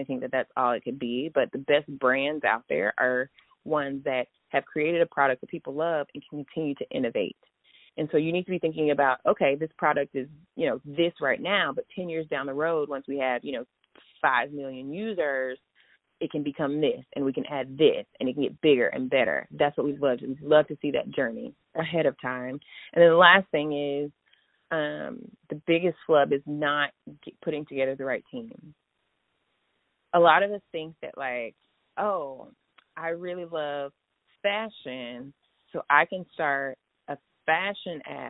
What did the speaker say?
I think that that's all it could be. But the best brands out there are ones that have created a product that people love and can continue to innovate. And so you need to be thinking about, okay, this product is, you know, this right now, but 10 years down the road, once we have, you know, 5 million users, it can become this and we can add this and it can get bigger and better. That's what we love. We love to see that journey ahead of time. And then the last thing is um, the biggest flub is not putting together the right team. A lot of us think that like, oh, I really love fashion, so I can start a fashion